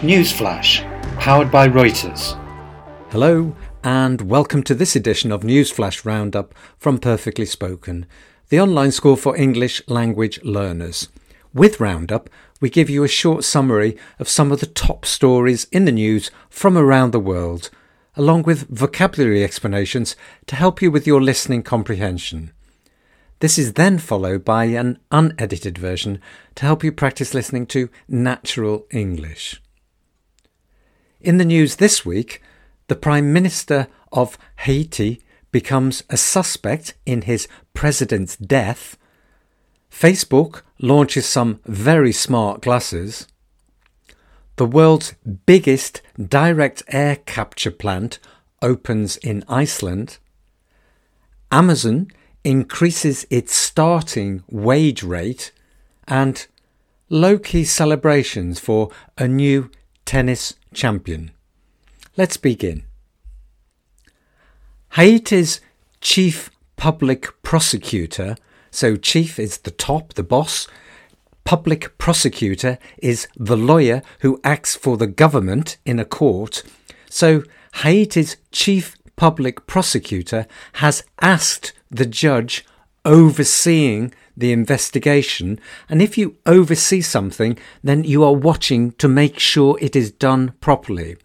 Newsflash, powered by Reuters. Hello, and welcome to this edition of Newsflash Roundup from Perfectly Spoken, the online school for English language learners. With Roundup, we give you a short summary of some of the top stories in the news from around the world, along with vocabulary explanations to help you with your listening comprehension. This is then followed by an unedited version to help you practice listening to natural English. In the news this week, the Prime Minister of Haiti becomes a suspect in his president's death. Facebook launches some very smart glasses. The world's biggest direct air capture plant opens in Iceland. Amazon increases its starting wage rate and low key celebrations for a new tennis champion. Let's begin. Haiti's chief public prosecutor, so chief is the top, the boss, public prosecutor is the lawyer who acts for the government in a court. So Haiti's chief public prosecutor has asked the judge overseeing the investigation. And if you oversee something, then you are watching to make sure it is done properly.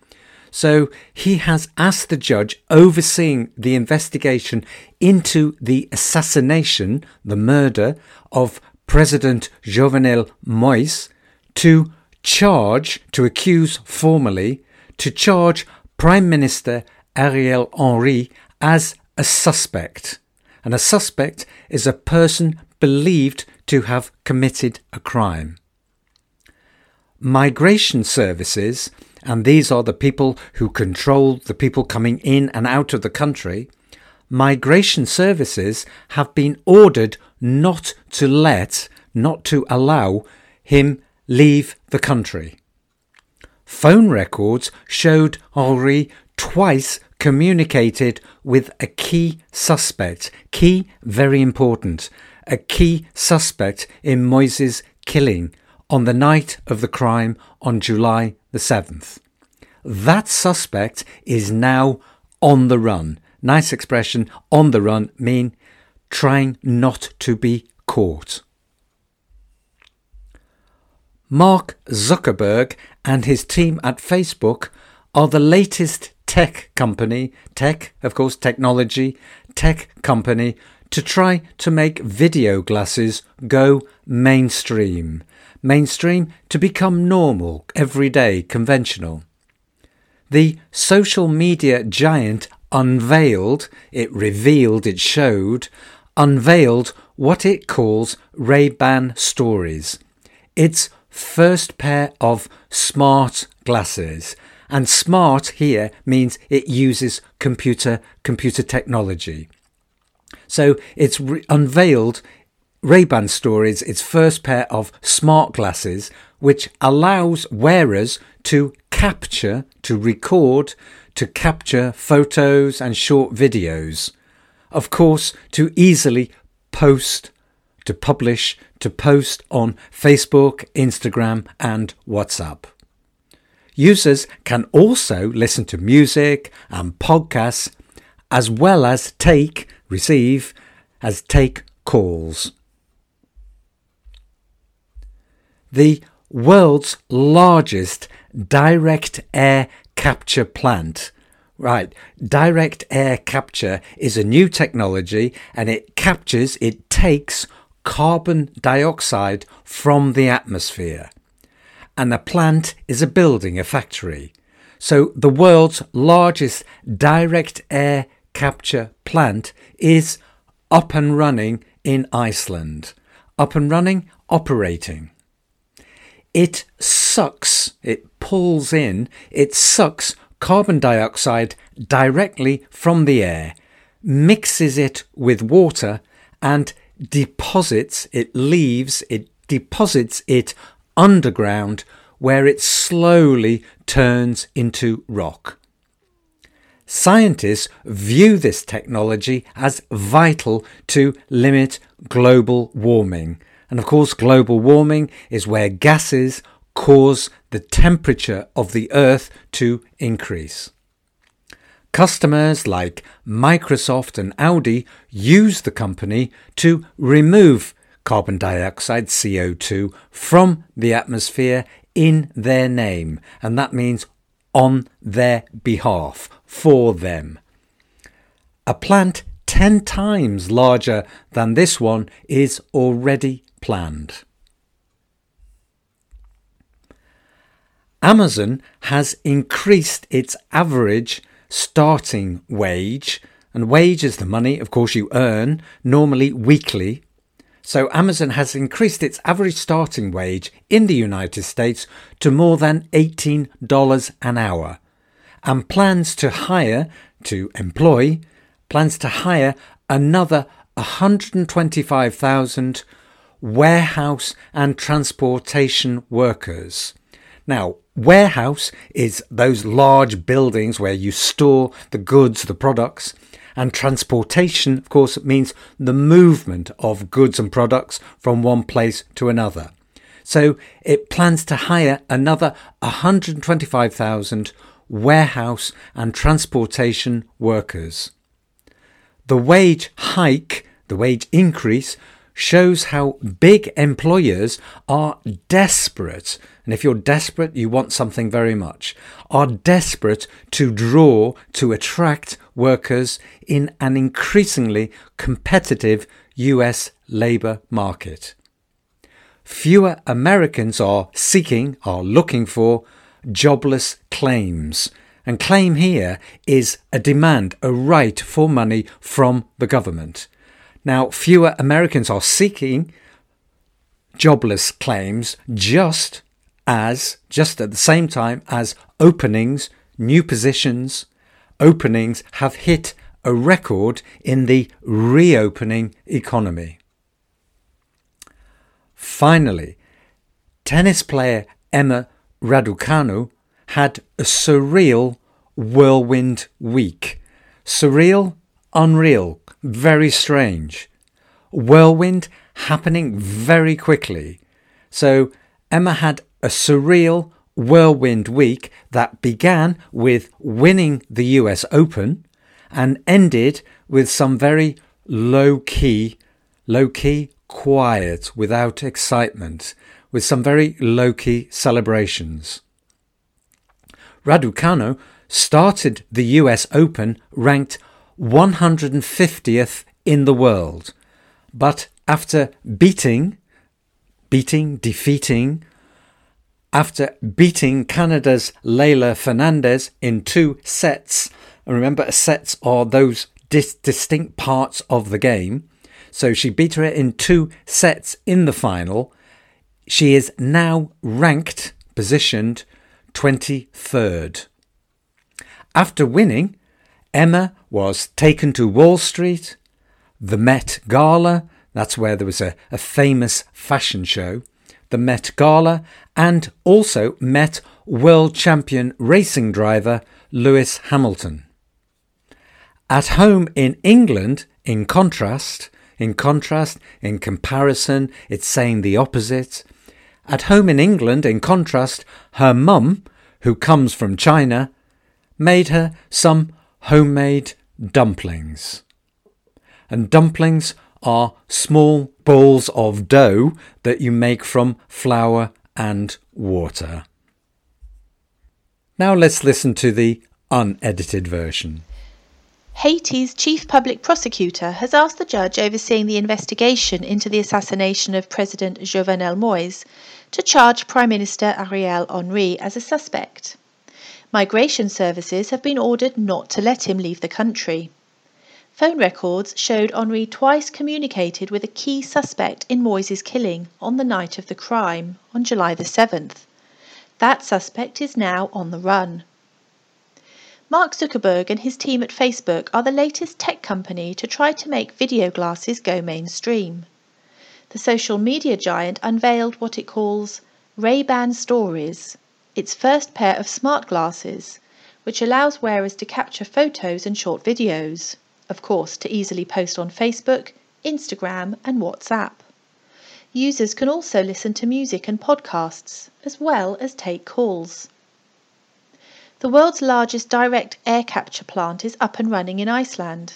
So he has asked the judge overseeing the investigation into the assassination, the murder of President Jovenel Moise to charge, to accuse formally, to charge Prime Minister Ariel Henry as a suspect. And a suspect is a person believed to have committed a crime. Migration services, and these are the people who control the people coming in and out of the country, migration services have been ordered not to let, not to allow him leave the country. Phone records showed Henry twice communicated with a key suspect. Key, very important. A key suspect in Moise's killing on the night of the crime on July the 7th. That suspect is now on the run. Nice expression, on the run, mean trying not to be caught. Mark Zuckerberg and his team at Facebook are the latest tech company, tech, of course, technology, tech company, to try to make video glasses go mainstream. Mainstream to become normal, everyday, conventional. The social media giant unveiled, it revealed, it showed, unveiled what it calls Ray-Ban Stories. Its first pair of smart glasses and smart here means it uses computer computer technology. So it's re- unveiled Ray-Ban Stories its first pair of smart glasses which allows wearers to capture, to record, to capture photos and short videos. Of course, to easily post, to publish, to post on Facebook, Instagram and WhatsApp. Users can also listen to music and podcasts as well as take, receive, as take calls. The world's largest direct air capture plant. Right, direct air capture is a new technology and it captures, it takes carbon dioxide from the atmosphere and a plant is a building, a factory. So the world's largest direct air capture plant is up and running in Iceland. Up and running, operating. It sucks, it pulls in, it sucks carbon dioxide directly from the air, mixes it with water, and deposits, it leaves, it deposits it underground where it slowly turns into rock. Scientists view this technology as vital to limit global warming. And of course, global warming is where gases cause the temperature of the Earth to increase. Customers like Microsoft and Audi use the company to remove carbon dioxide, CO2, from the atmosphere in their name, and that means on their behalf, for them. A plant 10 times larger than this one is already planned. Amazon has increased its average starting wage, and wage is the money, of course, you earn, normally weekly. So Amazon has increased its average starting wage in the United States to more than $18 an hour and plans to hire, to employ, plans to hire another 125,000 warehouse and transportation workers. Now, warehouse is those large buildings where you store the goods, the products, and transportation, of course, means the movement of goods and products from one place to another. So it plans to hire another 125,000 warehouse and transportation workers. The wage hike, the wage increase, shows how big employers are desperate. And if you're desperate, you want something very much, are desperate to draw, to attract workers in an increasingly competitive US labour market. Fewer Americans are seeking, are looking for jobless claims. And claim here is a demand, a right for money from the government. Now, fewer Americans are seeking jobless claims just as, just at the same time as openings, new positions, openings have hit a record in the reopening economy. Finally, tennis player Emma Raducanu had a surreal whirlwind week. Surreal, unreal, very strange. Whirlwind happening very quickly. So Emma had a surreal whirlwind week that began with winning the US Open and ended with some very low key, low key, quiet, without excitement, with some very low key celebrations. Raducanu started the US Open ranked 150th in the world. But after beating, beating, defeating, after beating Canada's Leylah Fernandez in two sets, and remember, sets are those dis- distinct parts of the game. So she beat her in two sets in the final. She is now ranked, positioned 23rd. After winning, Emma was taken to Wall Street, the Met Gala, that's where there was a, a famous fashion show, the Met Gala, and also met world champion racing driver Lewis Hamilton. At home in England, in contrast, in contrast, in comparison, it's saying the opposite. At home in England, in contrast, her mum, who comes from China, made her some homemade dumplings. And dumplings are small balls of dough that you make from flour and water. Now let's listen to the unedited version. Haiti's chief public prosecutor has asked the judge overseeing the investigation into the assassination of President Jovenel Moise to charge Prime Minister Ariel Henry as a suspect. Migration services have been ordered not to let him leave the country. Phone records showed Henry twice communicated with a key suspect in Moise's killing on the night of the crime, on July the 7th. That suspect is now on the run. Mark Zuckerberg and his team at Facebook are the latest tech company to try to make video glasses go mainstream. The social media giant unveiled what it calls Ray-Ban Stories, its first pair of smart glasses, which allows wearers to capture photos and short videos, of course, to easily post on Facebook, Instagram, and WhatsApp. Users can also listen to music and podcasts, as well as take calls. The world's largest direct air capture plant is up and running in Iceland.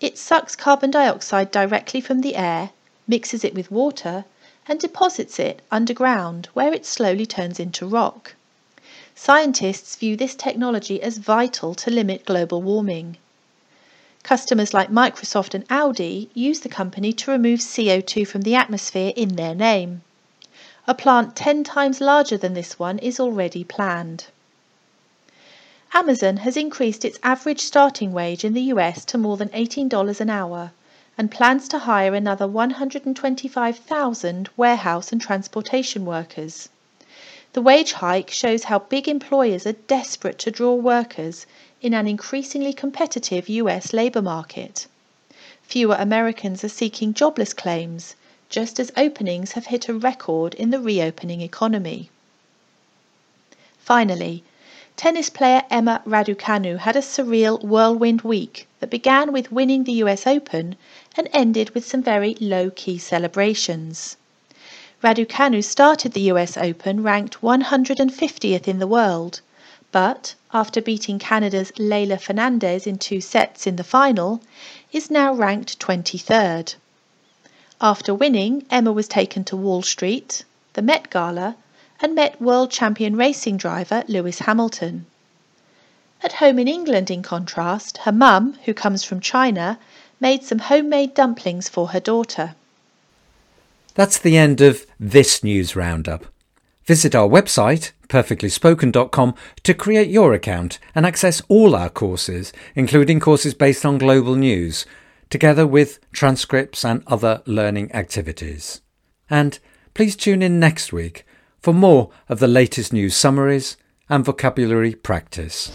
It sucks carbon dioxide directly from the air, mixes it with water, and deposits it underground where it slowly turns into rock. Scientists view this technology as vital to limit global warming. Customers like Microsoft and Audi use the company to remove CO2 from the atmosphere in their name. A plant 10 times larger than this one is already planned. Amazon has increased its average starting wage in the US to more than $18 an hour and plans to hire another 125,000 warehouse and transportation workers. The wage hike shows how big employers are desperate to draw workers in an increasingly competitive US labour market. Fewer Americans are seeking jobless claims, just as openings have hit a record in the reopening economy. Finally, tennis player Emma Raducanu had a surreal whirlwind week that began with winning the US Open and ended with some very low key celebrations. Raducanu started the US Open ranked 150th in the world but, after beating Canada's Leylah Fernandez in two sets in the final, is now ranked 23rd. After winning, Emma was taken to Wall Street, the Met Gala, and met world champion racing driver Lewis Hamilton. At home in England, in contrast, her mum, who comes from China, made some homemade dumplings for her daughter. That's the end of this news roundup. Visit our website, perfectlyspoken.com, to create your account and access all our courses, including courses based on global news, together with transcripts and other learning activities. And please tune in next week for more of the latest news summaries and vocabulary practice.